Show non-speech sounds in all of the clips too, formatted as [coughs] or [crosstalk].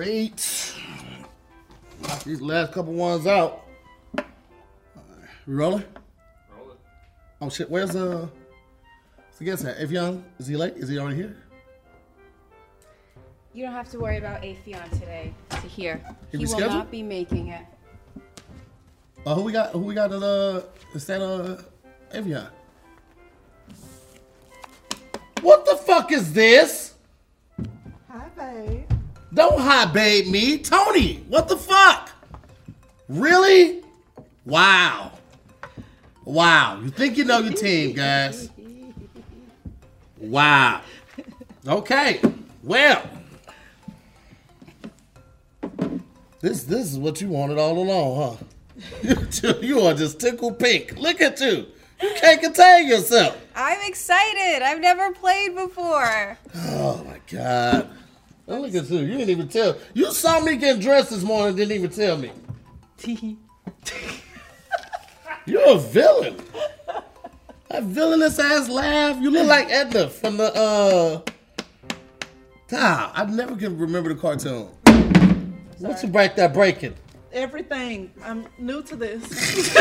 Great. Knock these last couple ones out. We rolling? Roll it. Oh shit, where's uh what's the guest at? Evian? Is he late? Is he already here? You don't have to worry about Afion today to hear. He He will rescheduled? not be making it. Uh, who we got? Who we got at uh? Is that uh? Evian? What the fuck is this? Don't high babe me, Tony. What the fuck? Really? Wow. Wow. You think you know your team, guys? Wow. Okay. Well. This this is what you wanted all along, huh? You, [laughs] you are just tickle pink. Look at you. You can't contain yourself. I'm excited. I've never played before. Oh my god. Oh, look at you. You didn't even tell. You saw me getting dressed this morning, didn't even tell me. [laughs] You're a villain. That villainous ass laugh. You look like Edna from the uh God, I never can remember the cartoon. What's your break that breaking? Everything. I'm new to this. [laughs]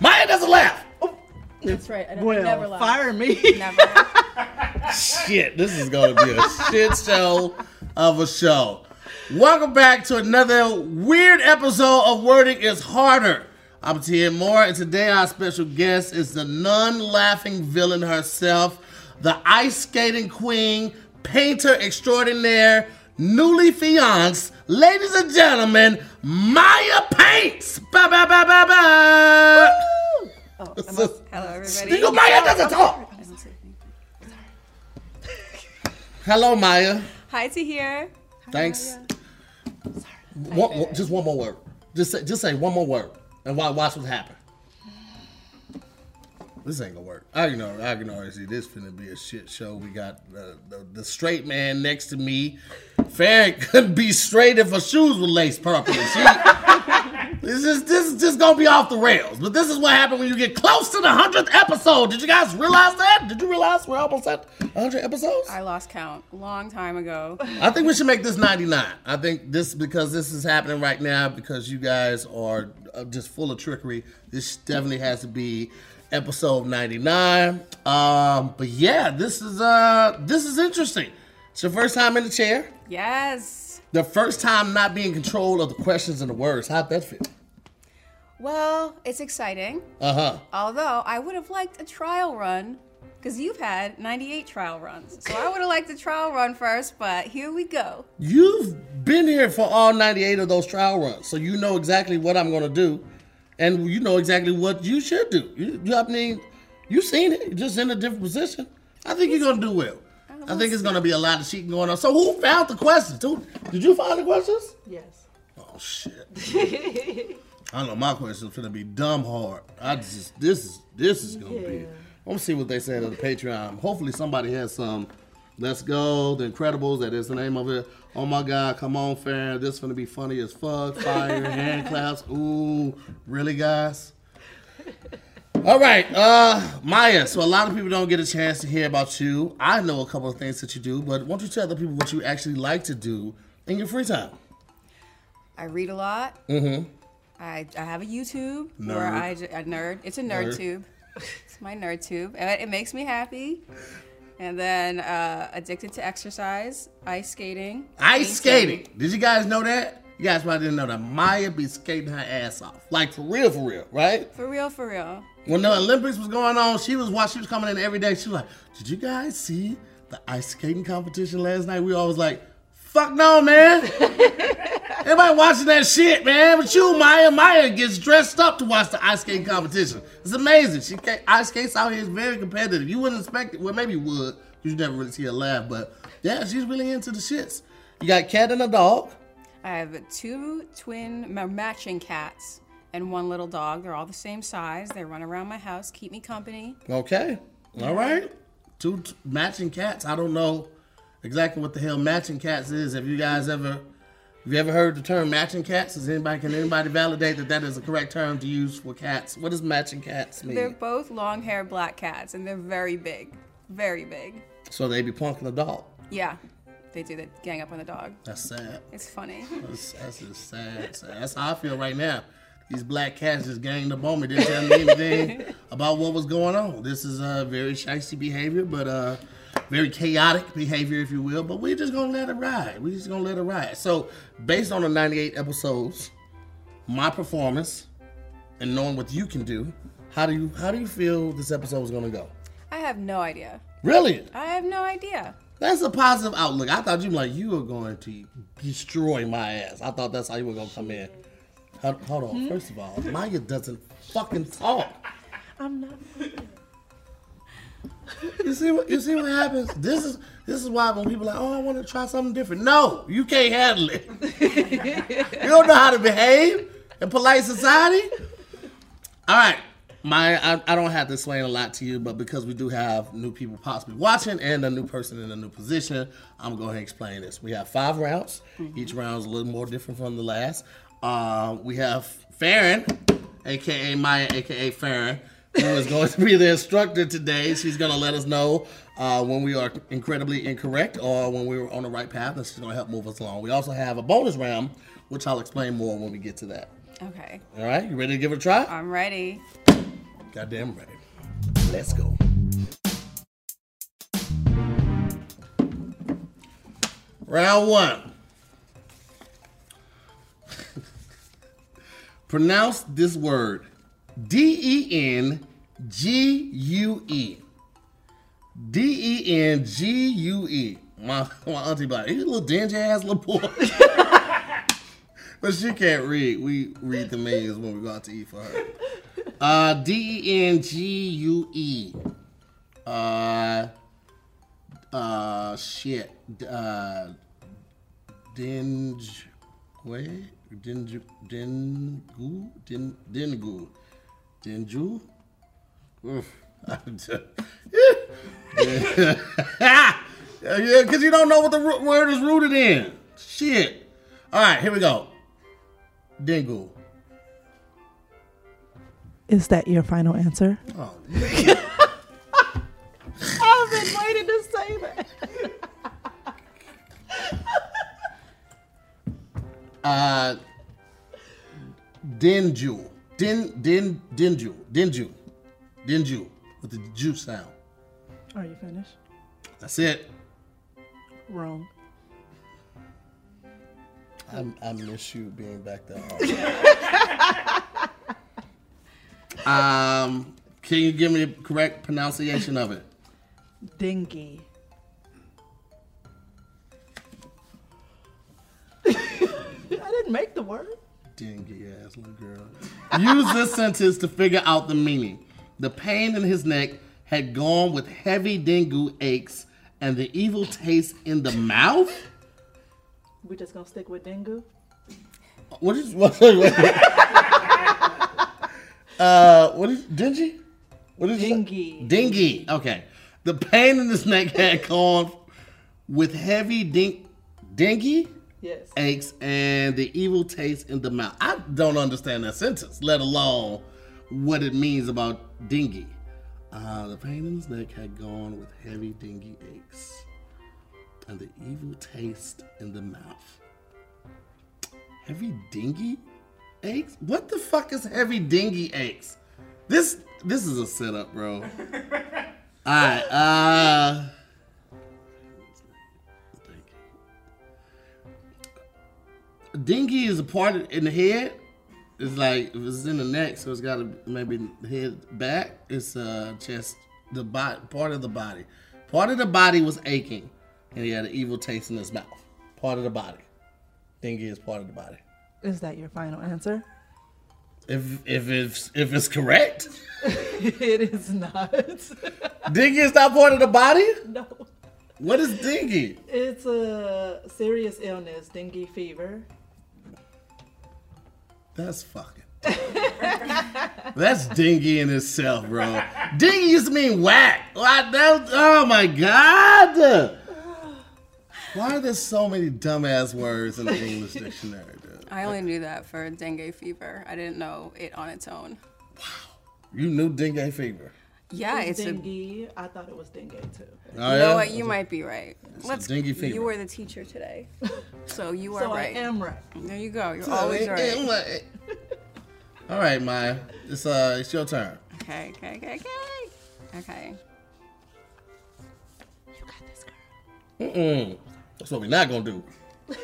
Maye doesn't laugh. That's right. I don't, well, never laugh. fire me. Never. [laughs] Shit, this is gonna be a shit show of a show. Welcome back to another weird episode of Wording is Harder. I'm Tia Moore, and today our special guest is the non-laughing villain herself, the ice skating queen, painter extraordinaire, newly fianced, ladies and gentlemen, Maye Paints. Ba ba ba ba ba. Oh, Hello, everybody. Maye doesn't talk. Hello, Maye. Hi Tahir. Thanks. One, one- just one more word. Just say, just say one more word, and watch, watch what happen. This ain't gonna work. I can already, I can already see this finna be a shit show. We got the, the, the straight man next to me. Farron [laughs] couldn't be straight if her shoes were laced properly. She, this is this is just gonna be off the rails. But this is what happened when you get close to the hundredth episode. Did you guys realize that? Did you realize we're almost at hundred episodes? I lost count a long time ago. I think we should make this 99. I think this because this is happening right now because you guys are uh, just full of trickery. This definitely has to be episode 99. Um, but yeah, this is uh this is interesting. It's your first time in the chair. Yes. The first time not being in control of the questions and the words. How'd that feel? Well, it's exciting. Uh huh. Although I would have liked a trial run because you've had 98 trial runs. So I would have liked a trial run first, but here we go. You've been here for all 98 of those trial runs, so you know exactly what I'm going to do, and you know exactly what you should do. You, you I mean, you've seen it, just in a different position. I think you're going to do well. I think it's going to be a lot of cheating going on. So who found the questions? Who, did you find the questions? Yes. Oh shit! I don't know. My question's gonna be dumb hard. I just this is this is gonna be. I'm gonna see what they say on the Patreon. Hopefully somebody has some. Let's go, The Incredibles. That is the name of it. Oh my God, come on, fam. This is gonna be funny as fuck. Fire, hand claps. Ooh, really, guys? All right, uh, Maye. So a lot of people don't get a chance to hear about you. I know a couple of things that you do, but why don't you tell the people what you actually like to do in your free time? I read a lot. Mm-hmm. I, I have a YouTube where Nerd. I j- a nerd. It's a nerd Nerd. tube. It's my nerd tube. and It makes me happy. And then uh, addicted to exercise, ice skating, Ice painting. skating. Did you guys know that? You guys probably didn't know that. Maye be skating her ass off. Like for real, for real, right? For real, for real. When the Olympics was going on, she was watching, she was coming in every day. She was like, Did you guys see the ice skating competition last night? We all was like, Fuck no, man. [laughs] Everybody watching that shit, man. But you, Maye, Maye gets dressed up to watch the ice skating competition. It's amazing. She ice skates out here is very competitive. You wouldn't expect it. Well, maybe you would. You never really see her laugh, but yeah, she's really into the shits. You got cat and a dog. I have two twin matching cats and one little dog. They're all the same size. They run around my house, keep me company. Okay. All right. Two t- matching cats. I don't know exactly what the hell matching cats is. Have you guys ever have you ever heard the term matching cats? Does anybody can anybody validate that that is the correct term to use for cats? What does matching cats mean? They're both long-haired black cats and they're very big. Very big. so they be punking the dog. Yeah. they do. They gang up on the dog. That's sad. It's funny. That's, that's just sad, sad. That's how I feel right now. These black cats just ganged up on me. Didn't tell me anything [laughs] about what was going on. This is uh, very shisty behavior, but uh, very chaotic behavior, if you will. But we're just gonna let it ride. We're just gonna let it ride. So, based on the 98 episodes, my performance, and knowing what you can do, how do you how do you feel this episode is gonna go? I have no idea. Really? I have no idea. That's a positive outlook. I thought you were like you were going to destroy my ass. I thought that's how you were gonna come in. Hold, hold on. Hmm? First of all, Maye doesn't fucking talk. I'm not. You see what you see what happens? This is this is why when people are like, oh, I want to try something different. No, you can't handle it. [laughs] you don't know how to behave in polite society. All right, my I, I don't have to explain a lot to you, but because we do have new people possibly watching and a new person in a new position, I'm gonna go ahead and explain this. We have five rounds. Mm-hmm. Each round is a little more different from the last. Uh, we have Farron, aka Maye, aka Farron, who is going to be the instructor today. She's going to let us know uh, when we are incredibly incorrect or when we're on the right path, and she's going to help move us along. We also have a bonus round, which I'll explain more when we get to that. Okay. All right, you ready to give it a try? I'm ready. Goddamn ready. Let's go. Round one. Pronounce this word D E N G U E. D E N G U E. My, my auntie like, he's a little dingy ass little boy. [laughs] but she can't read. We read the menus when we go out to eat for her. Uh, D E N G U E. Uh, uh, shit. Uh, Dinge. Wait. Dinge. Dingu? Din, Dingu. Dinju? Oof. [laughs] yeah, because you don't know what the word is rooted in. Shit. All right, here we go. Dingu. Is that your final answer? Oh, [laughs] I've been waiting to say that. Uh, Dinju. Din, din, Dinju. Dinju. Dinju. With the Jew sound. Are you finished? That's it. Wrong. I, I miss you being back there. um, can you give me the correct pronunciation of it? Dingy. Didn't make the word. Dingy ass little girl. Use this sentence to figure out the meaning. The pain in his neck had gone with heavy dengue aches and the evil taste in the mouth. We're just gonna stick with dengue. What is [laughs] what? wait, uh, what is dingy? What is Dingy. Dingy. Okay. The pain in his neck had gone with heavy ding, dingy Yes. aches and the evil taste in the mouth. I don't understand that sentence, let alone what it means about dingy. Uh, the pain in his neck had gone with heavy dingy aches and the evil taste in the mouth. Heavy dingy aches? What the fuck is heavy dingy aches? This this is a setup, bro. [laughs] Alright, uh Dingy is a part of, in the head. It's like if it's in the neck, so it's got to maybe head back. It's uh chest, the body, part of the body. Part of the body was aching, and he had an evil taste in his mouth. Part of the body. Dingy is part of the body. Is that your final answer? If if it's if it's correct, [laughs] it is not. [laughs] dingy is not part of the body. no. What is dingy? It's a serious illness, dengue fever. That's fucking. [laughs] That's dingy in itself, bro. Dingy used to mean whack. What? That, oh my god! Why are there so many dumbass words in the English dictionary, dude? I only knew that for dengue fever. I didn't know it on its own. Wow. You knew dengue fever. Yeah, It's it's a. dingy. I thought it was dengue too. Oh, You yeah? know what? You might be right. a Let's. dingy fever. You were the teacher today, [laughs] so you are So I right. am right. There you go. You're always right. [laughs] All right, Maye. It's uh, it's your turn. Okay, okay, okay, okay. Okay. You got this, girl. Mm-mm. That's what we're not gonna do. [laughs]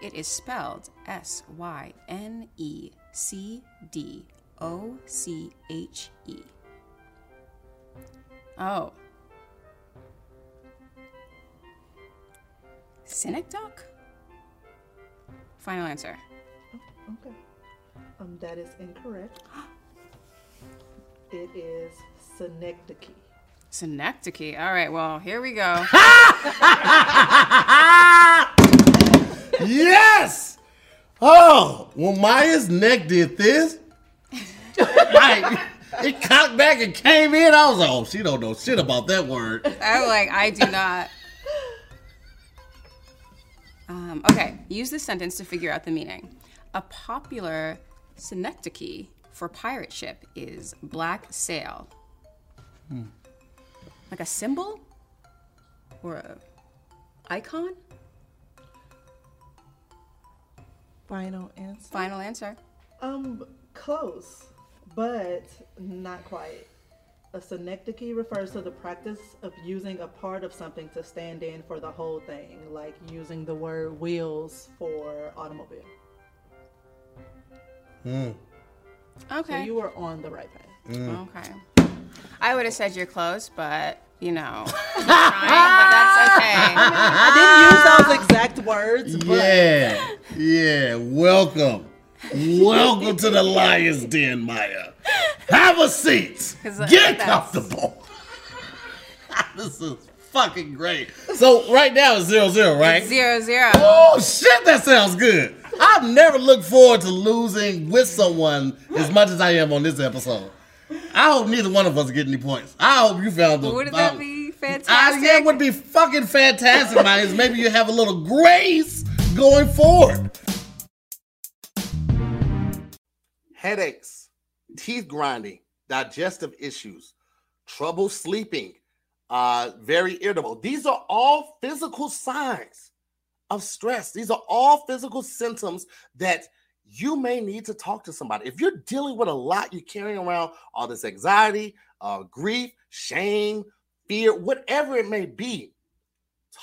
It is spelled S Y N E C D O C H E. Oh. Synecdoche? Final answer. Okay. Um, that is incorrect. [gasps] It is synecdoche. Synecdoche. All right, well, here we go. [laughs] Yes! Oh, when Maye's neck did this, [laughs] like, it cocked back and came in. I was like, oh, she don't know shit about that word. I'm like, I do not. Um, okay, use this sentence to figure out the meaning. A popular synecdoche for pirate ship is black sail. Like a symbol or a icon? Final answer. Final answer. Um, close, but not quite. A synecdoche refers to the practice of using a part of something to stand in for the whole thing, like using the word wheels for automobile. Mm. So Okay. you were on the right path. Mm. Okay. I would have said you're close, but you know, [laughs] I'm trying, but that's okay. I didn't use those exact words, but Yeah, yeah. Welcome. Welcome to the Lion's Den, Maye. Have a seat. Get comfortable. [laughs] this is fucking great. So right now it's zero zero, right? Zero zero. Oh shit, that sounds good. I've never looked forward to losing with someone as much as I am on this episode. I hope neither one of us get any points. I hope you found the. Wouldn't that be fantastic? I, yeah, it would be fucking fantastic, Maye. Maybe you have a little grace going forward. Headaches, teeth grinding, digestive issues, trouble sleeping, uh, very irritable. These are all physical signs of stress. These are all physical symptoms that you may need to talk to somebody. If you're dealing with a lot, you're carrying around all this anxiety, uh, grief, shame, fear, whatever it may be,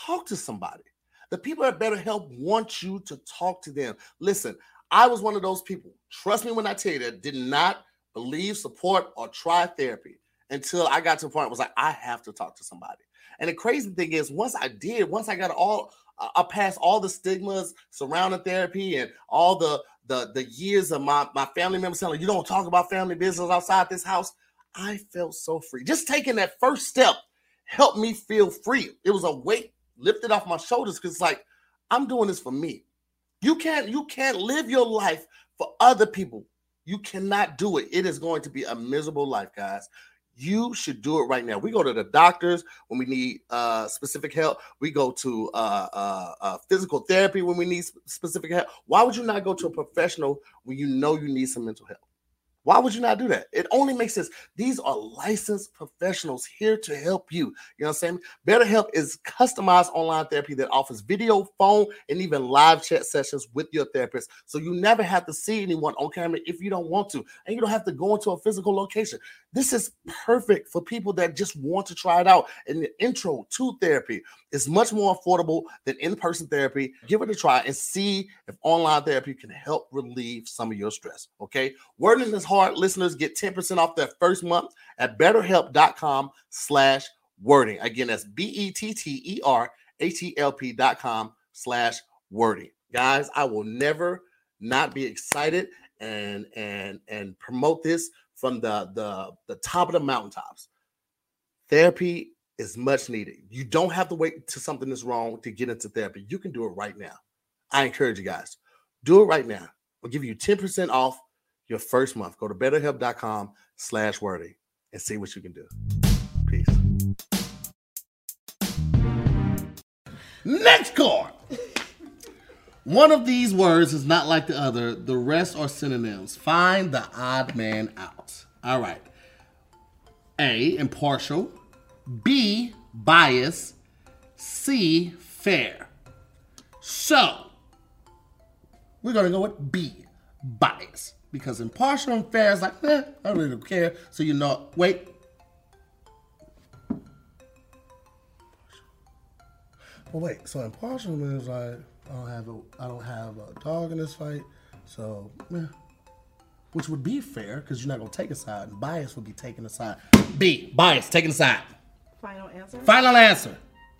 talk to somebody. The people at BetterHelp want you to talk to them. Listen, I was one of those people. Trust me when I tell you that did not believe, support, or try therapy until I got to a point where I was like, I have to talk to somebody. And the crazy thing is, once I did, once I got all uh, I passed all the stigmas surrounding therapy and all the the the years of my my family members telling you don't talk about family business outside this house. I felt so free. Just taking that first step helped me feel free. It was a weight lifted off my shoulders because like I'm doing this for me. You can't you can't live your life for other people. You cannot do it. It is going to be a miserable life, guys. You should do it right now. We go to the doctors when we need uh, specific help. We go to uh, uh, uh, physical therapy when we need specific help. Why would you not go to a professional when you know you need some mental help? Why would you not do that? It only makes sense. These are licensed professionals here to help you. You know what I'm saying? BetterHelp is customized online therapy that offers video, phone, and even live chat sessions with your therapist. So you never have to see anyone on camera if you don't want to, and you don't have to go into a physical location. This is perfect for people that just want to try it out. And the intro to therapy is much more affordable than in person therapy. Give it a try and see if online therapy can help relieve some of your stress. Okay. Wording is hard. Listeners get 10% off their first month at betterhelp.com slash wording. Again, that's B E T T E R H E L P dot com slash wording. Guys, I will never not be excited and and and promote this from the the the top of the mountaintops. Therapy is much needed. You don't have to wait till something is wrong to get into therapy. You can do it right now. I encourage you guys, do it right now. We'll give you 10% off your first month. Go to betterhelp.com slash wording and see what you can do. Peace. Next card. One of these words is not like the other. The rest are synonyms. Find the odd man out. All right. A. Impartial. B. Bias. C. Fair. So, we're gonna go with B. Bias. Because impartial and fair is like, eh, I really don't care. So you know, wait. Well, wait. So impartial means like I don't have a I don't have a dog in this fight. So, yeah. Which would be fair because you're not gonna take a side, and bias would be taking a side. B. Bias taking a side. Final answer? Final answer.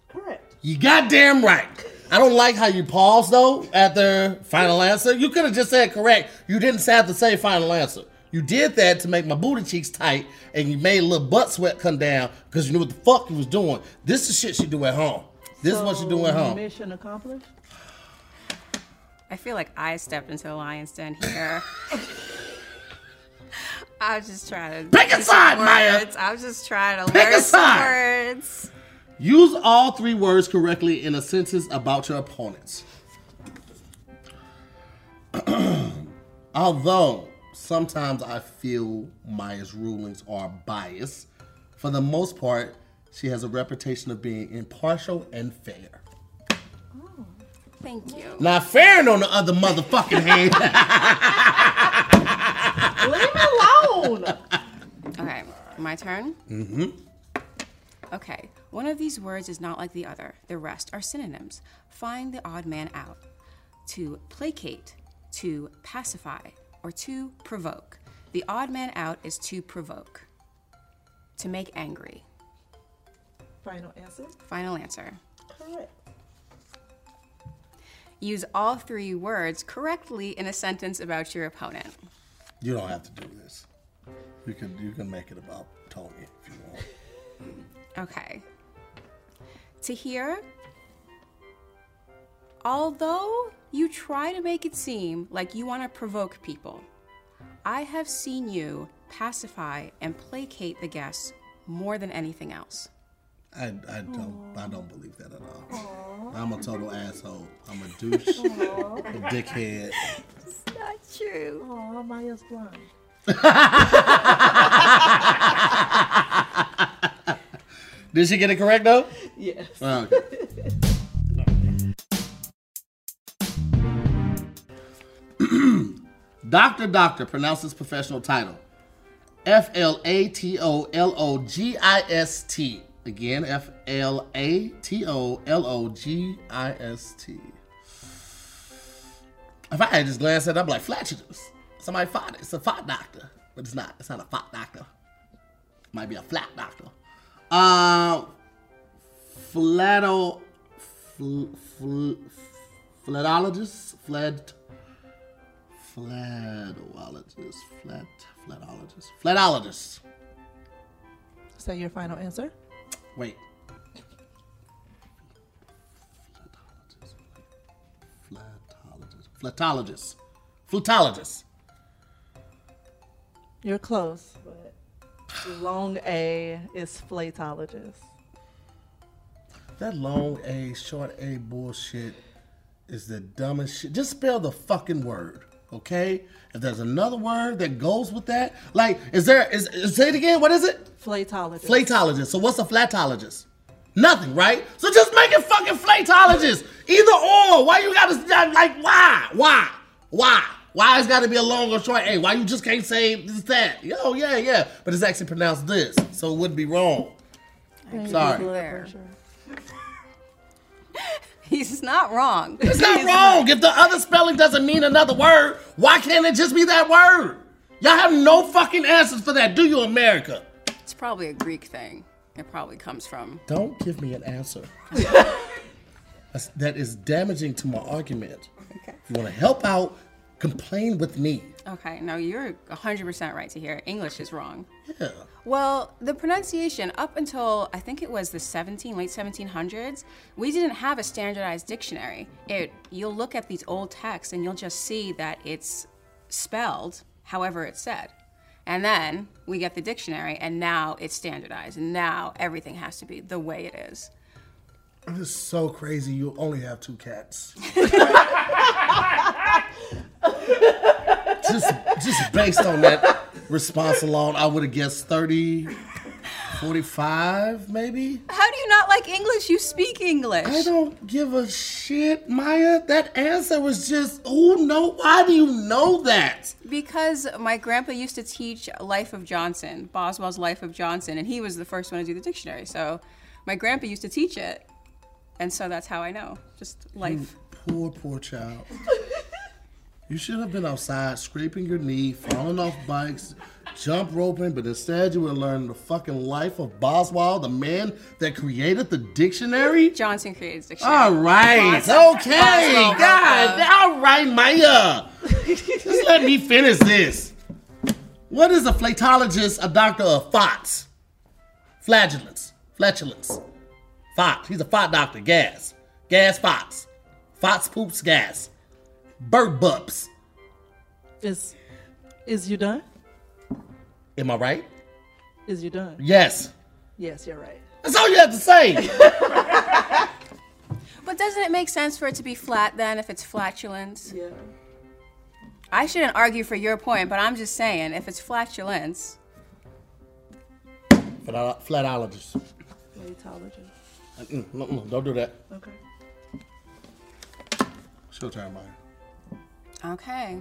Correct. You goddamn right. I don't like how you paused though at the final answer. You could have just said correct. You didn't have to say final answer. You did that to make my booty cheeks tight, and you made a little butt sweat come down because you knew what the fuck you was doing. This is shit she do at home. This is what she do at home. Mission accomplished? I feel like I stepped into the lion's den here. [laughs] I was just trying to Pick a do some side, Maye. I was just trying to Pick a learn some side. words. Use all three words correctly in a sentence about your opponents. [clears throat] Although sometimes I feel Maye's rulings are biased, for the most part, she has a reputation of being impartial and fair. Thank you. Now, fair on the other motherfucking hand. [laughs] Leave me alone! [laughs] Okay, my turn? Mm-hmm. Okay, one of these words is not like the other. The rest are synonyms. Find the odd man out. To placate, to pacify, or to provoke. The odd man out is to provoke. To make angry. Final answer? Final answer. Correct. Use all three words correctly in a sentence about your opponent. you don't have to do this. You can you can make it about Tony if you want. Okay. Tahir, although you try to make it seem like you want to provoke people, I have seen you pacify and placate the guests more than anything else. I, I don't I don't believe that at all. I'm a total asshole. I'm a douche, a dickhead. It's Not true. Aw, Maye's blind. [laughs] Did she get it correct though? Yes. Oh, Okay. [clears throat] Doctor Doctor pronounces professional title. F L A T O L O G I S T. Again, F L A T O L O G I S T. If I had just glanced at it, I'd be like, flatulence. Somebody fought it. It's a fat doctor. But it's not. It's not a fat doctor. Might be a flat doctor. Uh, flato, fl, fl, flatologist, flat, flatologist, flat, flatologist, flatologist. Is that your final answer? Wait. Flatologist, flatologist, flatologist. You're close, long A is flatologist. That long A, short A bullshit is the dumbest shit. Just spell the fucking word, okay? If there's another word that goes with that, like, is there, is, is say it again, what is it? Flatologist. Flatologist. So what's a flatologist? Nothing, right? So just make it fucking flatologist. Either or. Why you gotta, like, why? Why? Why? Why it's gotta be a long or short A? Why you just can't say this, that? Yo, yeah, yeah. But it's actually pronounced this, so it wouldn't be wrong. You, Sorry. blood There. pressure. He's not wrong. It's not wrong. If the other spelling doesn't mean another word, why can't it just be that word? Y'all have no fucking answers for that, do you, America? It's probably a Greek thing. It probably comes from. Don't give me an answer. [laughs] That is damaging to my argument. Okay. If you want to help out, complain with me. Okay, no, you're 100% right Tahir. English is wrong. Yeah. Well, the pronunciation up until I think it was the 17 late 1700s, we didn't have a standardized dictionary. It you'll look at these old texts and you'll just see that it's spelled however it's said. And then we get the dictionary and now it's standardized and now everything has to be the way it is. It is so crazy. You only have two cats. [laughs] just, just based on that response alone, I would have guessed thirty. 45, maybe. How do you not like English? You speak English. I don't give a shit, Maye. That answer was just, oh no, why do you know that? Because my grandpa used to teach Life of Johnson, Boswell's Life of Johnson, and he was the first one to do the dictionary. So my grandpa used to teach it, and so that's how I know. Just life. Poor, poor child. You should have been outside scraping your knee, falling off bikes, jump roping, but instead you were learning the fucking life of Boswell, the man that created the dictionary. Johnson created dictionary. All right, Boswell. okay, Boswell, God, all right, Maye. Just let me finish this. What is a flatologist? A doctor of farts, flagellants, flatulence, Fox. He's a Fox doctor. Gas, gas Fox. Fox poops gas, bird bumps. Is is you done? Am I right? Is you done? Yes. Yes, you're right. That's all you have to say. [laughs] But doesn't it make sense for it to be flat then if it's flatulence? Yeah. I shouldn't argue for your point, but I'm just saying if it's flatulence, Flat- Flatologist. Radiologist. Mm, no, no, don't do that. Okay. It's your turn, Maye. Okay.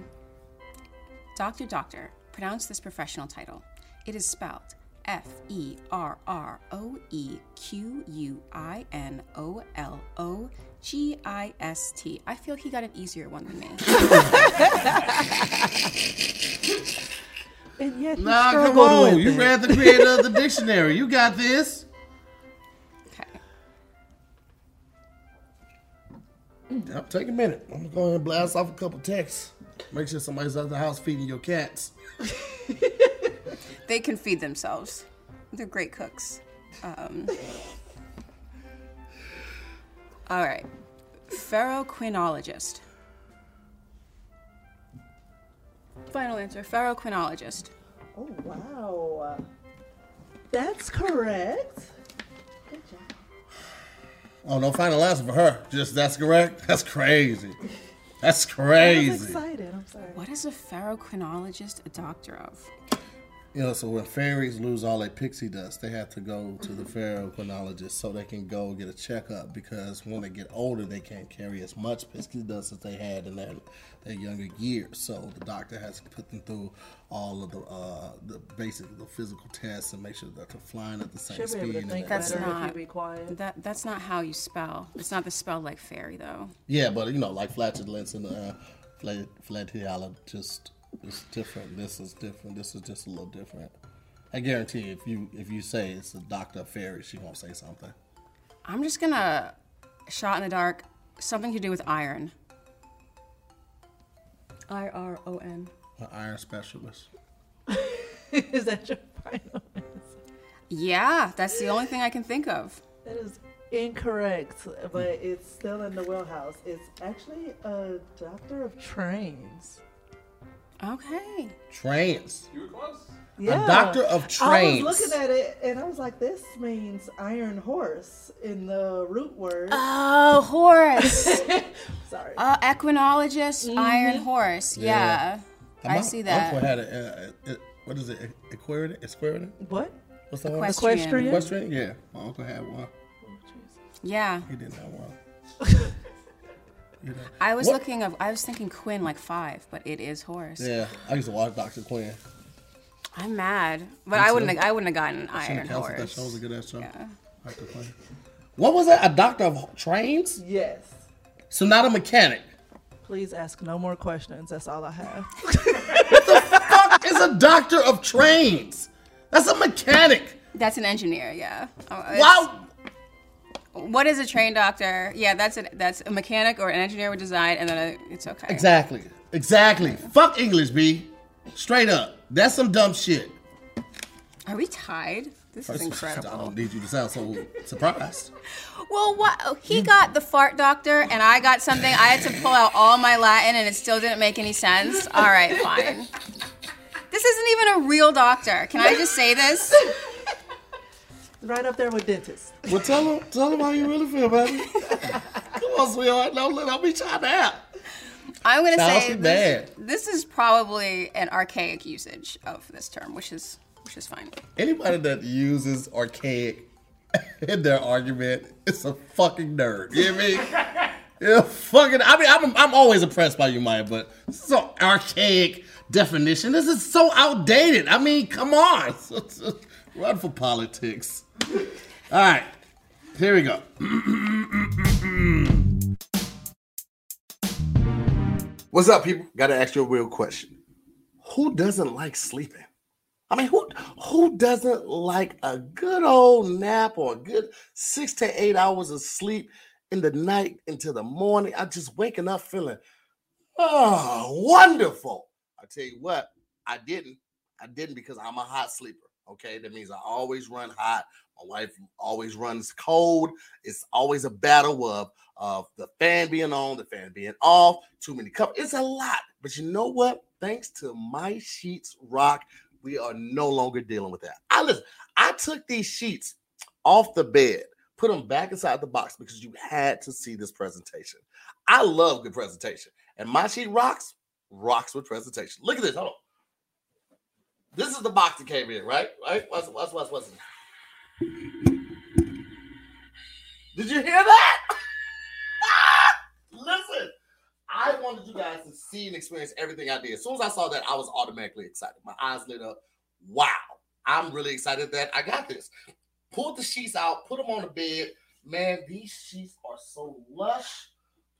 Doctor, doctor, pronounce this professional title. It is spelled F E R R O E Q U I N O L O G I S T. I feel he got an easier one than me. [laughs] And yet you Nah, come on. You it. read the creator of the dictionary. You got this. Yep, take a minute. I'm gonna go ahead and blast off a couple texts. Make sure somebody's at the house feeding your cats. [laughs] They can feed themselves. They're great cooks. Um, [laughs] all right. Ferroquinologist. Final answer. Ferroquinologist. Oh wow. That's correct. Good job. Oh, no final answer for her. Just that's correct. [laughs] That's crazy. That's crazy. I was excited. I'm sorry. What is a ferroquinologist a doctor of? You know, so when fairies lose all their pixie dust, they have to go to the ferroquinologist so they can go get a checkup because when they get older, they can't carry as much pixie dust as they had in their, their younger years. So the doctor has to put them through all of the, uh, the basic, the physical tests and make sure that they're flying at the same Should be able speed. to and think That's everything. if not- be quiet. That that's not how you spell. It's not the spell like fairy though. Yeah, but you know, like flatulence and uh, flat, flatulologist is different. This is different. This is just a little different. I guarantee you, if you if you say it's a doctor of fairy, she gonna say something. I'm just gonna shot in the dark. Something to do with iron. I R O N. An iron specialist. [laughs] Is that your final answer? Yeah, that's the only thing I can think of. That is incorrect, but it's still in the wheelhouse. It's actually a doctor of trains. Okay. Trains. You were close. Yeah. doctor of trains. I was looking at it and I was like, this means iron horse in the root word. Oh, horse. [laughs] Sorry. uh, equinologist, iron horse. Yeah. I My see that. Uncle had a, uh, uh, what is it? Equestrian? Equestrian? what? What's that one? Equestrian. Equestrian? Equestrian? Yeah. My uncle had one. Yeah. He didn't have one. He didn't. I was What- looking of I was thinking Quinn like five, but it is horse. Yeah, I used to watch Dr. Quinn. I'm mad. But I wouldn't have, I wouldn't have gotten an Seen the iron Council, That show was a good ass show. Yeah. Dr. Quinn. What was that? A doctor of trains? Yes. So not a mechanic. Please ask no more questions. That's all I have. [laughs] What the fuck is a doctor of trains? That's a mechanic. That's an engineer, yeah. Oh, it's- Wow. What is a train doctor? Yeah, that's a that's a mechanic or an engineer with design, and then a, it's okay. Exactly. Exactly. Fuck English, B. Straight up. That's some dumb shit. Are we tied? This is I don't need you to sound so surprised. [laughs] Well, what oh, he got the fart doctor, and I got something. I had to pull out all my Latin, and it still didn't make any sense. All right, fine. This isn't even a real doctor. Can I just say this? Right up there with dentists. Well, tell them, tell them how you really feel, baby. [laughs] Come on, sweetheart. Don't let don't be trying to out. I'm gonna say this, bad. this is probably an archaic usage of this term, which is which is fine. Anybody that uses archaic [laughs] in their argument is a fucking nerd. You hear me? [laughs] Yeah, fucking. I mean, I'm, I'm always impressed by you, Maye, but so archaic definition. This is so outdated. I mean, come on. Run for politics. All right, here we go. What's up, people? Got to ask you a real question. Who doesn't like sleeping? I mean, who who doesn't like a good old nap or a good six to eight hours of sleep in the night into the morning? I'm just waking up feeling, oh, wonderful. I tell you what, I didn't. I didn't because I'm a hot sleeper. Okay, that means I always run hot. My wife always runs cold. It's always a battle of of the fan being on, the fan being off, too many cups. It's a lot. But you know what? Thanks to my sheets rock, we are no longer dealing with that. I listen, I took these sheets off the bed, put them back inside the box because you had to see this presentation. I love good presentation. And my sheet rocks, rocks with presentation. Look at this. Hold on. This is the box that came in, right? Right? What's what's what's what's Did you hear that? [laughs] Listen, I wanted you guys to see and experience everything I did. As soon as I saw that, I was automatically excited. My eyes lit up. Wow. I'm really excited that I got this. Pulled the sheets out, put them on the bed. Man, these sheets are so lush.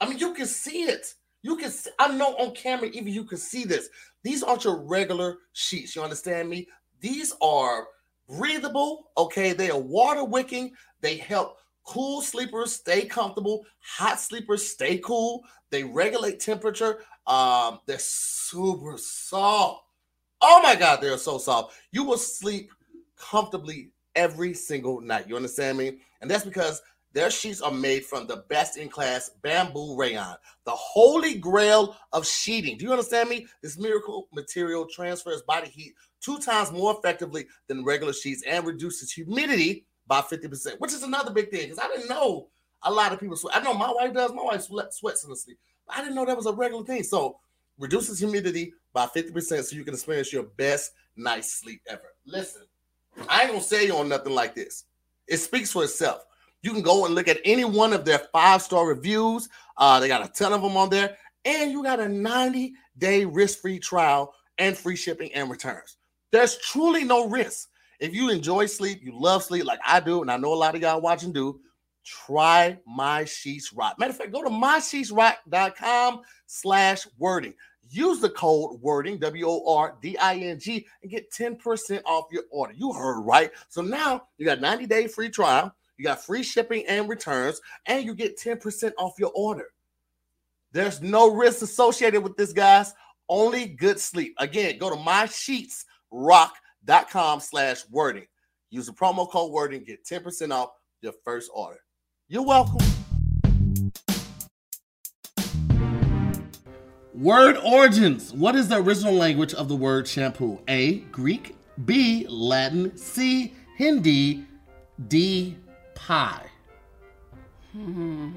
I mean, you can see it. You can see, I know on camera, even you can see this. These aren't your regular sheets. You understand me? These are breathable. Okay. They are water wicking. They help Cool sleepers stay comfortable. Hot sleepers stay cool. They regulate temperature. Um, they're super soft. Oh my God, they're so soft. You will sleep comfortably every single night. You understand me? And that's because their sheets are made from the best in class bamboo rayon, the holy grail of sheeting. Do you understand me? This miracle material transfers body heat two times more effectively than regular sheets and reduces humidity by 50%, which is another big thing because I didn't know a lot of people sweat. I know my wife does, my wife sweats in the sleep. I didn't know that was a regular thing. So reduces humidity by 50% so you can experience your best night's sleep ever. Listen, I ain't gonna say you on nothing like this. It speaks for itself. You can go and look at any one of their five star reviews. Uh, they got a ton of them on there, and you got a 90 day risk free trial and free shipping and returns. There's truly no risk. If you enjoy sleep, you love sleep like I do, and I know a lot of y'all watching do, try My Sheets Rock. Matter of fact, go to mysheetsrock.com slash wording. Use the code wording, W O R D I N G, and get 10% off your order. You heard right. So now you got 90 day free trial, you got free shipping and returns, and you get 10% off your order. There's no risk associated with this, guys. Only good sleep. Again, go to my sheets rock dot com slash wording. Use the promo code wording, get 10% off your first order. You're welcome. Word origins. What is the original language of the word shampoo? A. Greek. B. Latin. C. Hindi. D. Pie. Hmm.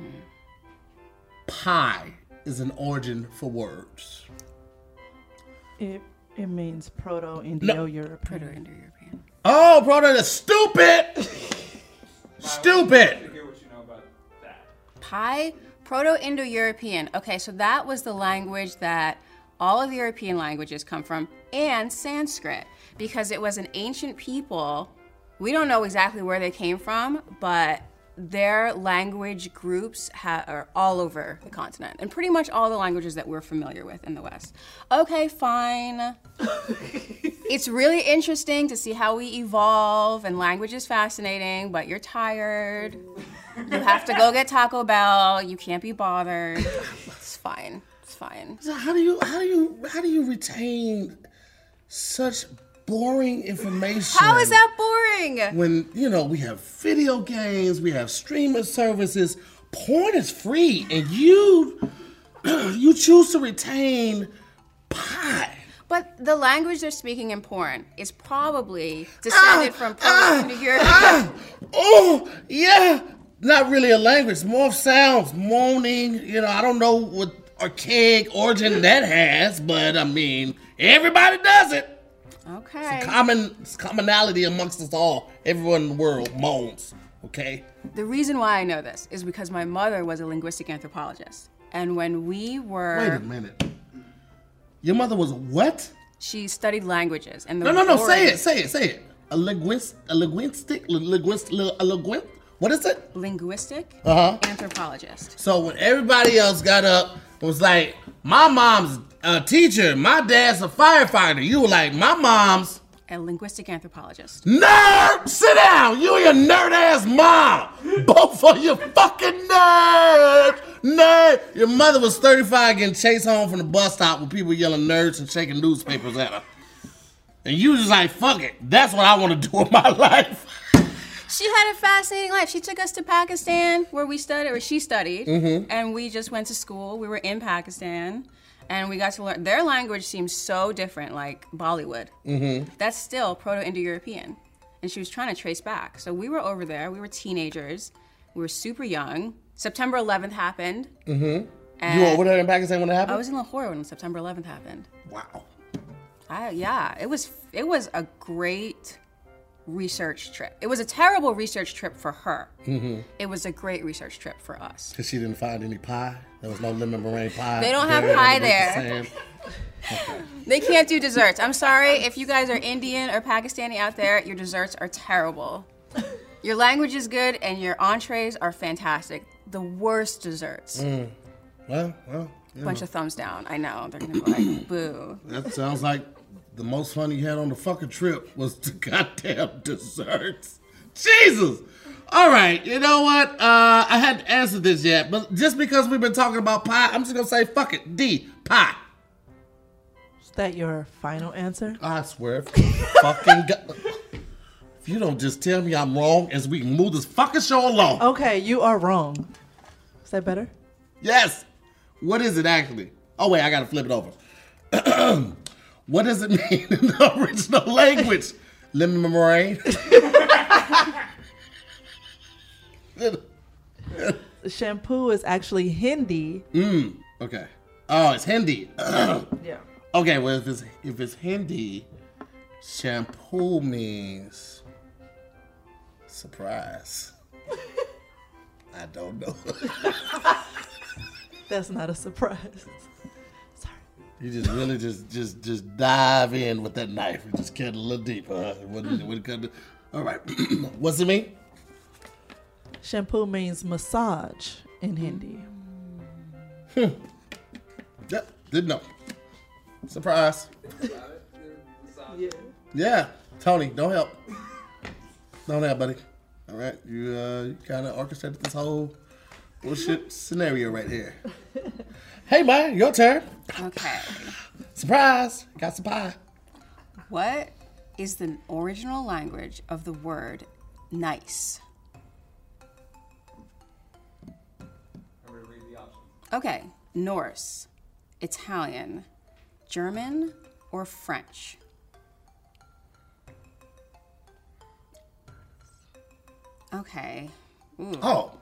Pie is an origin for words. It it means Proto-Indo-European. Proto-Indo-European. Oh, Proto, is stupid. [laughs] stupid. Pi, Proto-Indo-European. Okay, so that was the language that all of the European languages come from, and Sanskrit, because it was an ancient people. We don't know exactly where they came from, but their language groups ha- are all over the continent and pretty much all the languages that we're familiar with in the West. Okay, fine. [laughs] it's really interesting to see how we evolve, and language is fascinating, but you're tired. You have to go get Taco Bell. You can't be bothered. It's fine. It's fine. So how do you how do you how do you retain such boring information. How is that boring? When, you know, we have video games, we have streaming services, porn is free, and you [clears throat] you choose to retain pie. But the language they're speaking in porn is probably descended ah, from Proto ah, Europe. Ah, oh, yeah. Not really a language, more sounds, moaning. You know, I don't know what archaic origin that has, but I mean, everybody does it. Okay. Common it's commonality amongst us all. Everyone in the world moans. Okay. The reason why I know this is because my mother was a linguistic anthropologist. And when we were. Wait a minute. Your mother was what? She studied languages. And the No, no, no. Say it. Say it. Say it. A linguist. A linguistic. Linguist. A linguist. What is it? Linguistic Uh-huh. anthropologist. So when everybody else got up was like, "My mom's a teacher. My dad's a firefighter," you were like, "My mom's." A linguistic anthropologist. Nerd! Sit down! You and your nerd ass mom! Both of you fucking nerds! Nerd! Your mother was 35 getting chased home from the bus stop with people yelling nerds and shaking newspapers at her. And you was just like, fuck it. That's what I want to do with my [laughs] life. She had a fascinating life. She took us to Pakistan where we studied, or she studied, Mm-hmm. and we just went to school. We were in Pakistan, and we got to learn. Their language seems so different, like Bollywood. Mm-hmm. That's still Proto-Indo-European, and she was trying to trace back. So we were over there. We were teenagers. We were super young. September 11th happened. Mm-hmm. You were over there in Pakistan when it happened. I was in Lahore when September 11th happened. wow. I, yeah, it was it was a great research trip. It was a terrible research trip for her. Mm-hmm. It was a great research trip for us. Because she didn't find any pie. There was no lemon meringue pie. They don't have there pie there. [laughs] They can't do desserts. I'm sorry if you guys are Indian or Pakistani out there. Your desserts are terrible. Your language is good and your entrees are fantastic. The worst desserts. Mm. Well, well, Bunch know, of thumbs down. I know they're gonna be like [coughs] boo. that sounds like the most fun you had on the fucking trip was the [laughs] goddamn desserts. Jesus. All right, you know what? Uh, I hadn't answered this yet, but just because we've been talking about pie, I'm just gonna say fuck it. D pie. Is that your final answer? I swear, [laughs] fucking go- if you don't just tell me I'm wrong, as we can move this fucking show along. Okay, you are wrong. Is that better? Yes. What is it actually? Oh wait, I gotta flip it over. [clears throat] what does it mean in the original language? Lemon meringue. Shampoo is actually Hindi. Mm, okay. Oh, it's Hindi. [clears throat] Yeah. okay, well if it's if it's Hindi, shampoo means surprise. I don't know. [laughs] That's not a surprise. You just really just just just dive in with that knife and just cut a little deeper. Huh? What, what cut the- all right. [clears throat] What's it mean? Shampoo means massage in Hindi. Hmm. Yep, didn't know. Surprise. Yeah. Yeah, Tony, don't help. Don't help, buddy. All right, you uh, you kind of orchestrated this whole bullshit scenario right here. Hey, man, your turn. Okay. Surprise! Got some pie. What is the original language of the word nice? I'm going to read the options. Okay, Norse, Italian, German, or French? Okay. Ooh. Oh,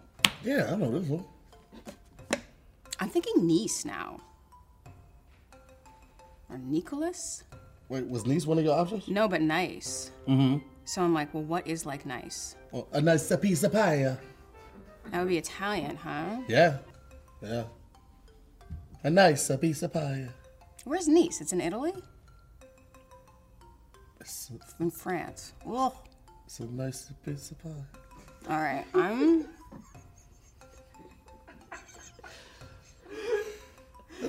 yeah, I know this one. I'm thinking Nice now. Or Nicholas? Wait, was Nice one of your options? No, but nice. Mm-hmm. So I'm like, well, what is like nice? Oh, a nice piece of pie. That would be Italian, huh? Yeah, yeah. A nice piece of pie. Where's Nice? It's in Italy? It's, In France. Ugh. it's a nice piece of pie. All right, I'm.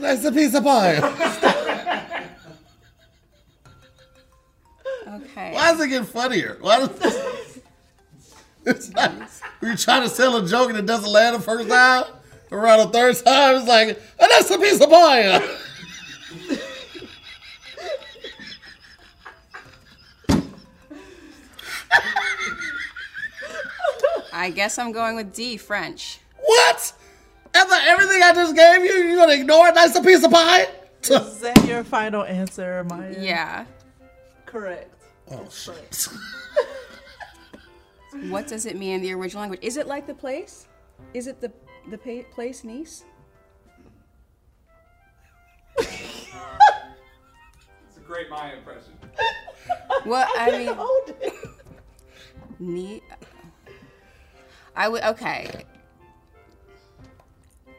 That's a piece of pie. Okay. Why is it getting funnier? Why does it's like when you're trying to sell a joke and it doesn't land the first time, around the third time, it's like, oh, that's a piece of pie. I guess I'm going with D, French. What? After everything I just gave you, you're gonna ignore it? That's a piece of pie? Is that your final answer, Maye? Yeah. Correct. Oh shit. [laughs] What does it mean in the original language? Is it like the place? Is it the the pa- place Nice? It's a great Maye impression. [laughs] Well, I mean, [laughs] Hold it. neat. I would okay.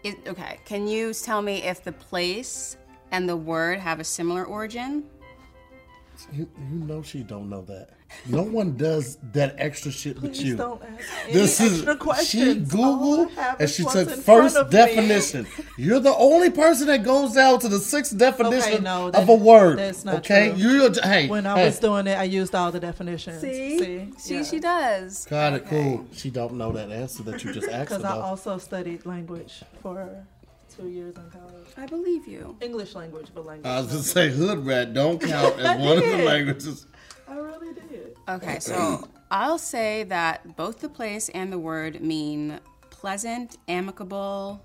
It, okay, can you tell me if the place and the word have a similar origin? You, you know she don't know that. No one does that extra shit but Please you. don't ask any This is extra she questions. All I Googled and she took first of me. definition. [laughs] You're the only person that goes down to the sixth definition no, of a word. that's not okay, true. you're hey. When I hey. was doing it, I used all the definitions. See? See, See, she does. Got it. Cool. She don't know that answer that you just [laughs] asked Because I also studied language for two years in college. I believe you. English language, but language. I was just say hood rat don't [laughs] count as one of the languages. I really did. Okay, so I'll say that both the place and the word mean pleasant, amicable,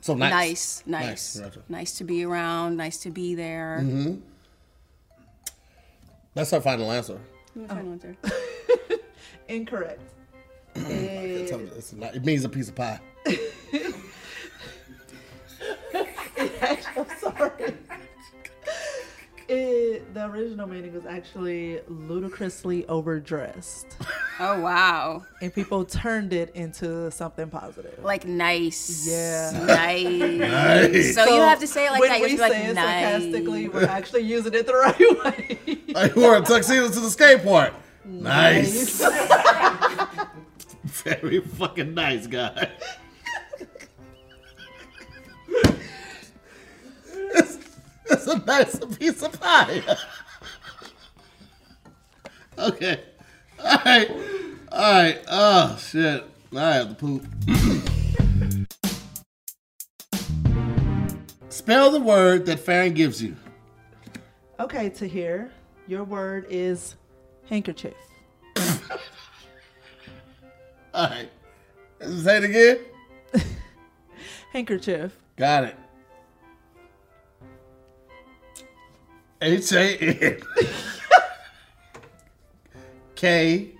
So nice. nice, nice, Nice, nice, to be around, nice to be there. Mm-hmm. That's our final answer. Let me find one. Incorrect. It, a- it's a- it means a piece of pie. [laughs] [laughs] I'm sorry. It, the original meaning was actually ludicrously overdressed, Oh wow, and people turned it into something positive. like nice. Yeah. nice. Nice. So, you have to say it like when that. You we have to say be it like sarcastically, we're actually using it the right [laughs] way. I wore a tuxedo to the skate park. Nice. [laughs] Very fucking nice guy. It's, it's a nice piece of pie. okay. All right. All right. Oh shit. I have to poop. Spell the word that Farron gives you. Okay, Tahir, your word is handkerchief. All right. Say it again. [laughs] Handkerchief. Got it. H A N [laughs] K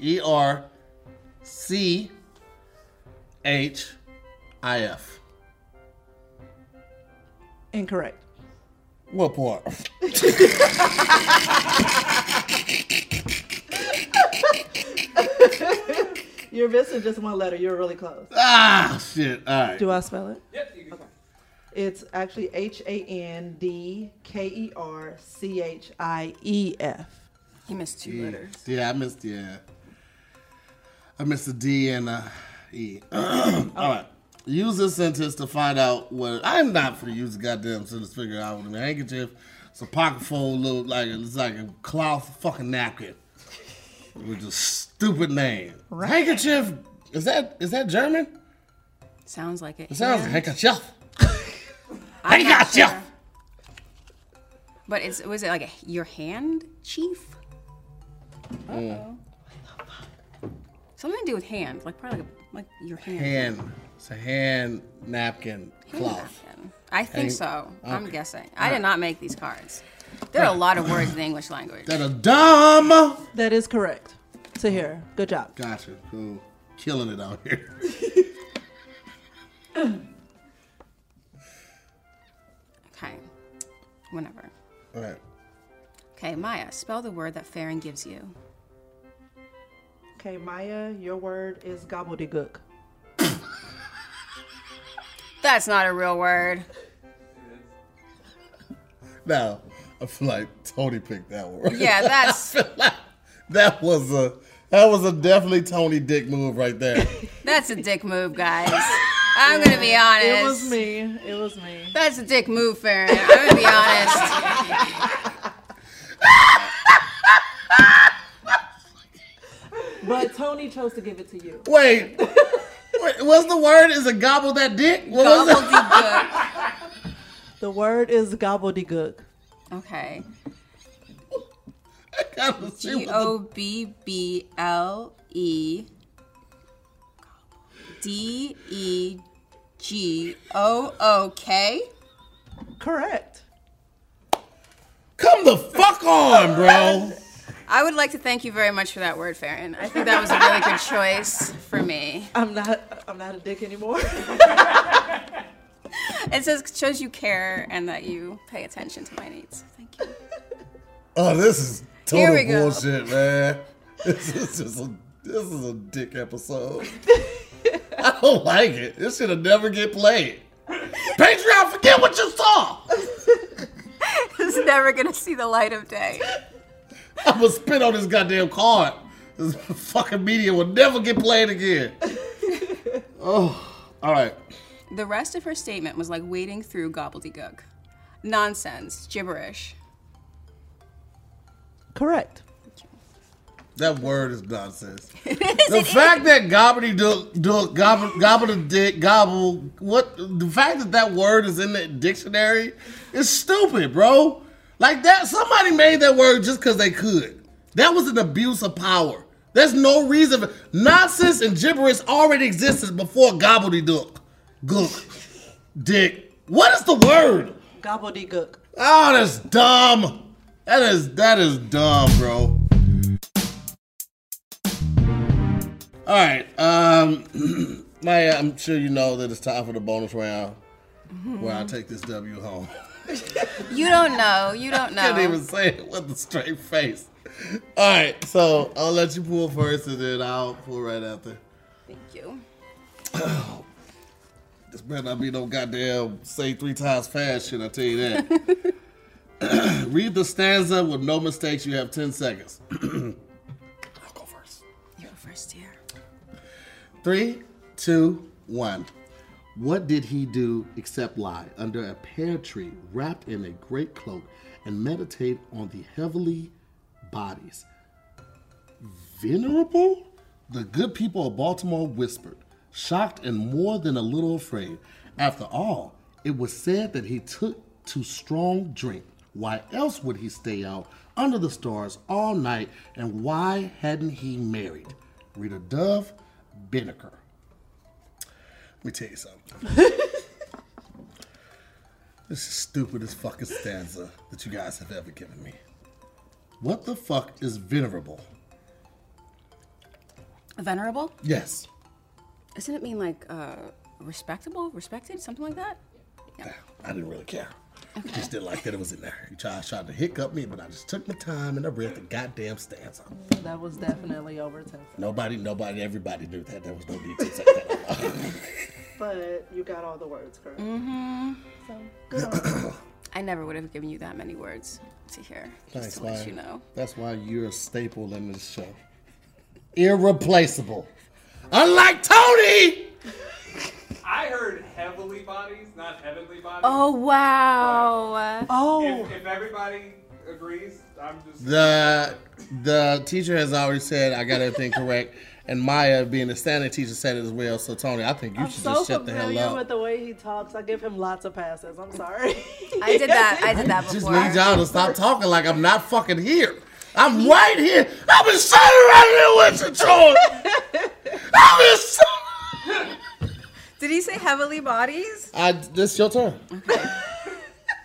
E R C H I F. Incorrect. What part? [laughs] You're missing just one letter. You're really close. Ah, shit. All right. Do I spell it? Yep, you can. It's actually H A N D K E R C H I E F. He missed two letters. Yeah, I missed. Yeah, I missed the D and uh, E. [clears throat] All right. Use this sentence to find out what I'm not for to use the goddamn sentence to figure out what a handkerchief. It's a pocket fold, little like it's like a cloth fucking napkin with a stupid name. Right. Handkerchief. Is that is that German? Sounds like it. It sounds yeah. like handkerchief. I'm not handkerchief. sure. But it's was it like a, your hand, chief? Mm. Something to do with hand, like probably like, a, like your hand. Hand. It's a hand napkin Hand cloth. napkin. I think Hand- so. I'm guessing. I did not make these cards. There are a lot of words in the English language. That a dumb. That is correct. So here, good job. Gotcha. Cool. Killing it out here. [laughs] Whenever. All right. Okay, Maye, spell the word that Farron gives you. Okay, Maye, your word is gobbledygook. That's not a real word. Now, I feel like Tony picked that one. Yeah, [laughs] that's that was a that was a definitely Tony Dick move right there. [laughs] that's a dick move, guys. I'm gonna be honest. It was me. It was me. That's a dick move, Farron. I'm gonna be honest. [laughs] But Tony chose to give it to you. Wait, wait, what's the word? Is it gobble that dick? What was it? Gobbledygook. The word is gobbledygook. Okay. I gotta see G what the- O B B L E D E G O O K. Correct. Come the fuck on, bro. I would like to thank you very much for that word, Farron. I think that was a really good choice for me. I'm not. I'm not a dick anymore. It says shows you care and that you pay attention to my needs. Thank you. Oh, this is Here total we go. bullshit, man. This is just a this is a dick episode. [laughs] I don't like it. This should have never get played. Patreon, forget what you saw. [laughs] It's never gonna see the light of day. I'm gonna spit on this goddamn card. This fucking media will never get played again. [laughs] Oh, all right. The rest of her statement was like wading through gobbledygook. Nonsense, gibberish. Correct. That word is nonsense. [laughs] the fact that gobbledygook, dook, gobble, gobbledygook, gobble, what? The fact that that word is in the dictionary is stupid, bro. Like that, somebody made that word just because they could. That was an abuse of power. There's no reason. Nonsense and gibberish already existed before gobbledygook, gook, dick. What is the word? Gobbledygook. Oh, that's dumb. That is that is dumb, bro. All right, um, [clears throat] Maye, I'm sure you know that it's time for the bonus round, where I take this W home. [laughs] You don't know. You don't know. [laughs] I Can't even say it with a straight face. All right, so I'll let you pull first, and then I'll pull right after. Thank you. [clears throat] This better not be no goddamn say three times fast shit. I tell you that. [laughs] [clears throat] Read the stanza with no mistakes. You have ten seconds. Three, two, one. What did he do except lie under a pear tree, wrapped in a great cloak, and meditate on the heavenly bodies? Venerable? The good people of Baltimore whispered, shocked and more than a little afraid. After all, it was said that he took to strong drink. Why else would he stay out under the stars all night, and why hadn't he married? Rita Dove, Banneker. Let me tell you something. [laughs] this is the stupidest fucking stanza that you guys have ever given me. What the fuck is venerable? Venerable? Yes. Doesn't it mean like uh, respectable, respected, something like that? Yeah. I didn't really care. Just didn't like that it was in there. You tried, tried to hiccup me, but I just took my time and I read the goddamn stanza. That was definitely over 10. Nobody, nobody, everybody knew that. There was no need to say that. [laughs] But you got all the words correct. Mm-hmm. So, good on. [coughs] I never would have given you that many words to hear. Just Thanks, to let you know. That's why you're a staple in this show. Irreplaceable. Unlike Tony! I heard heavenly bodies, not heavenly bodies. Oh wow! Oh, If, if everybody agrees, I'm just. The the teacher has already said I got everything correct, and Maye, being the standing teacher, said it as well. So Tony, I think you I'm should so just shut the familiar hell with the way he talks. I give him lots of passes. I'm sorry. I did that. I did that before. [laughs] Just before. need y'all to stop talking like I'm not fucking here. I'm right here. I've been sitting right here with you, Troy. I've been sitting. Did he say heavily bodies? I, this your turn. [laughs]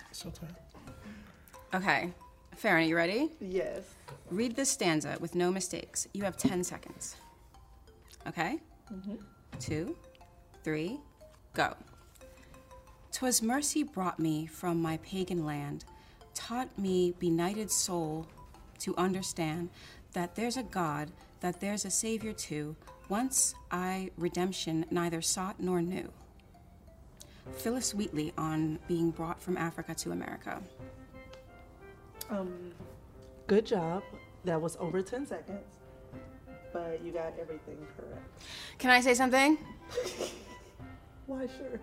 it's your turn. Okay. Farron, are you ready? yes. Read this stanza with no mistakes. You have 10 seconds. Okay? Mm-hmm. Two, three, go. 'Twas mercy brought me from my pagan land, taught me, benighted soul, to understand that there's a God, that there's a Savior too. Once I redemption neither sought nor knew. Phillis Wheatley on being brought from Africa to America. Um, good job. That was over 10 seconds. But you got everything correct. Can I say something? [laughs] Why, sure.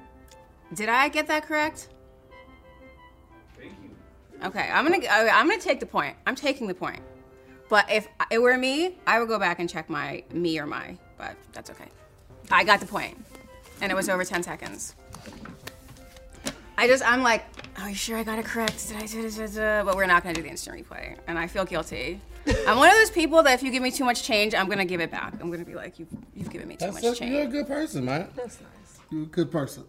Did I get that correct? Thank you. Okay, I'm gonna I- I'm gonna take the point. I'm taking the point. But if it were me, I would go back and check my me or my. But that's okay. I got the point, and it was over 10 seconds. I just I'm like, are you sure I got it correct? Did I do this? But we're not gonna do the instant replay, and I feel guilty. I'm one of those people that if you give me too much change, I'm gonna give it back. I'm gonna be like, you've you've given me too That's much change. You're a good person, man. That's nice. You're a good person.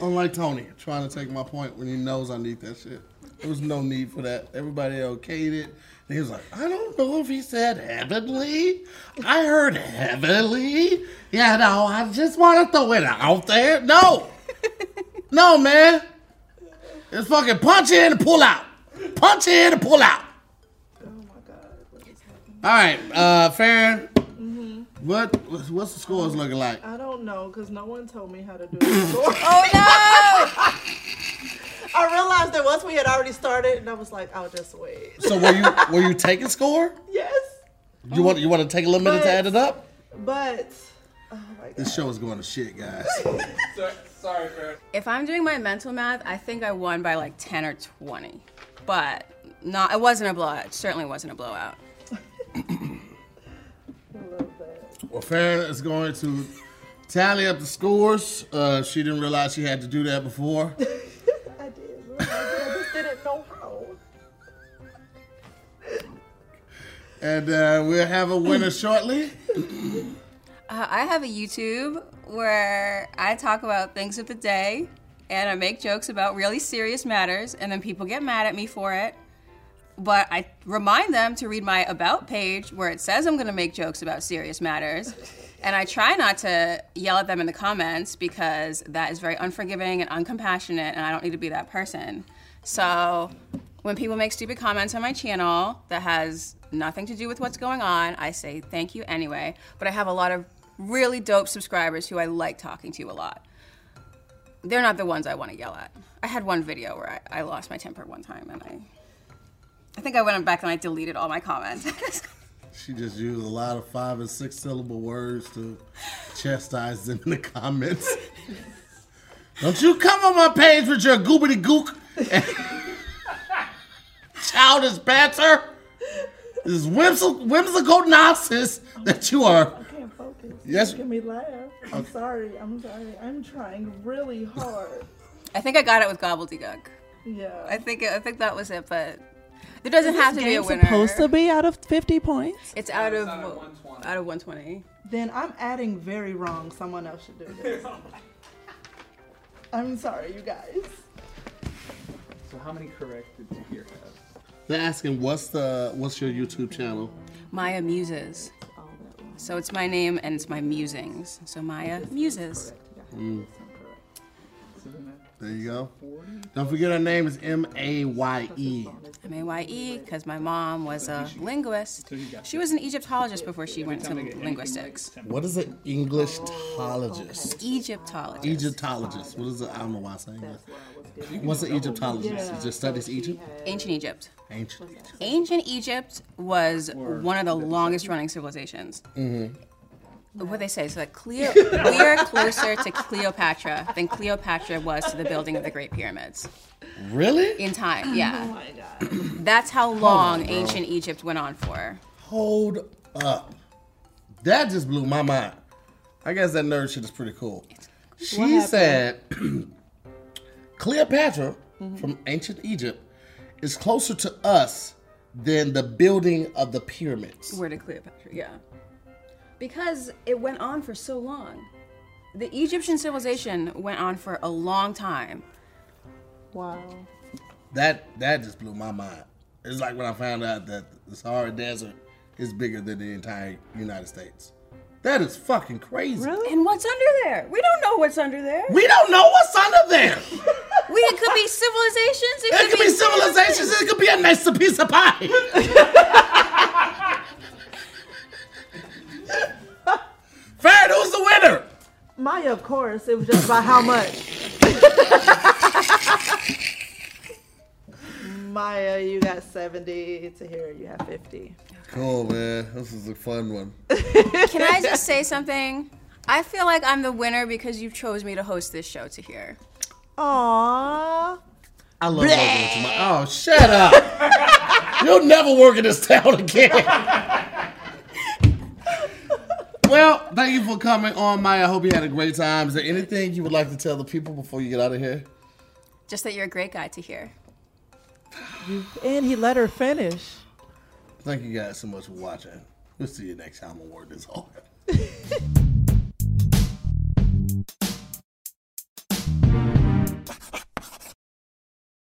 Unlike Tony, trying to take my point when he knows I need that shit. There was no need for that. Everybody okayed it. And he was like, I don't know if he said heavenly. I heard heavenly. Yeah, no, I just want to throw it out there. No. [laughs] no, man. It's fucking punch in and pull out. Punch in and pull out. Oh my God. All right, uh, Farron. What what's what's the scores looking like? I don't know because no one told me how to do the [laughs] score. Oh no! [laughs] I realized that once we had already started, and I was like, I'll just wait. So were you [laughs] were you taking score? yes, You want you want to take a little minute to add it up? but oh my god, This show is going to shit, guys. So, [laughs] sorry, Farron. if I'm doing my mental math, I think I won by like 10 or 20. But not it wasn't a blowout. It certainly wasn't a blowout. [laughs] I love that. Well, Farron is going to tally up the scores. Uh, she didn't realize she had to do that before. I just didn't know how. And uh, we'll have a winner shortly. Uh, I have a YouTube where I talk about things of the day and I make jokes about really serious matters, and then people get mad at me for it. But I remind them to read my About page where it says I'm going to make jokes about serious matters. And I try not to yell at them in the comments because that is very unforgiving and uncompassionate, and I don't need to be that person. So when people make stupid comments on my channel that has nothing to do with what's going on, I say thank you anyway. But I have a lot of really dope subscribers who I like talking to a lot. They're not the ones I want to yell at. I had one video where I, I lost my temper one time, and I, I think I went back and I deleted all my comments. [laughs] She just used a lot of five and six syllable words to chastise them in the comments. Don't you come on my page with your goobity gook and childish banter. This is whimsical, whimsical nonsense that you are. I can't focus. Yes. Making me laugh. I'm sorry. I'm sorry. I'm trying really hard. I think I got it with gobbledygook. Yeah. I think I think that was it, but there doesn't have to be a winner. supposed to be out of 50 points. It's out It's of out of 120. out of 120. Then I'm adding very wrong. Someone else should do this. [laughs] I'm sorry, you guys. So, how many correct did you hear have? They're asking what's the what's your YouTube channel? Maye Muses. All that wrong. So it's my name and it's my musings. So Maye Muses. Mm. So then that There you go. Don't forget her name is M A Y E. M A Y E, because my mom was a linguist. She was an Egyptologist before she went to linguistics. What is an Englishologist? Egyptologist. Egyptologist. What is it? I don't know why I'm saying that. What's an Egyptologist? It just studies Egypt? Ancient Egypt. Ancient Egypt. Ancient Egypt was one of the longest running civilizations. Mm-hmm. What they say is that Cleo, [laughs] we are closer to Cleopatra than Cleopatra was to the building of the Great Pyramids Really? in time. Yeah, Oh my god. that's how long on, ancient Egypt went on for. Hold up. That just blew my mind. I guess that nerd shit is pretty cool. She said [clears throat] Cleopatra mm-hmm. from ancient Egypt is closer to us than the building of the pyramids. Where did Cleopatra? Yeah. Because it went on for so long. The Egyptian civilization went on for a long time. Wow. That that just blew my mind. It's like when I found out that the Sahara Desert is bigger than the entire United States. That is fucking crazy. Really? And what's under there? We don't know what's under there. We don't know what's under there. [laughs] We it could be civilizations. It, It could be civilizations. It could be a nice piece of pie. [laughs] Maye, of course. It was just about how much. [laughs] Maye, you got 70. Tahira, you have 50. Cool, man. This is a fun one. [laughs] Can I just say something? I feel like I'm the winner because you chose me to host this show Tahir. Aww. I love working with you. Oh, shut up. [laughs] You'll never work in this town again. Well, thank you for coming on, Maye. I hope you had a great time. Is there anything you would like to tell the people before you get out of here? Just that you're a great guy Tahir. And he let her finish. Thank you guys so much for watching. We'll see you next time on Word Is Hard. [laughs]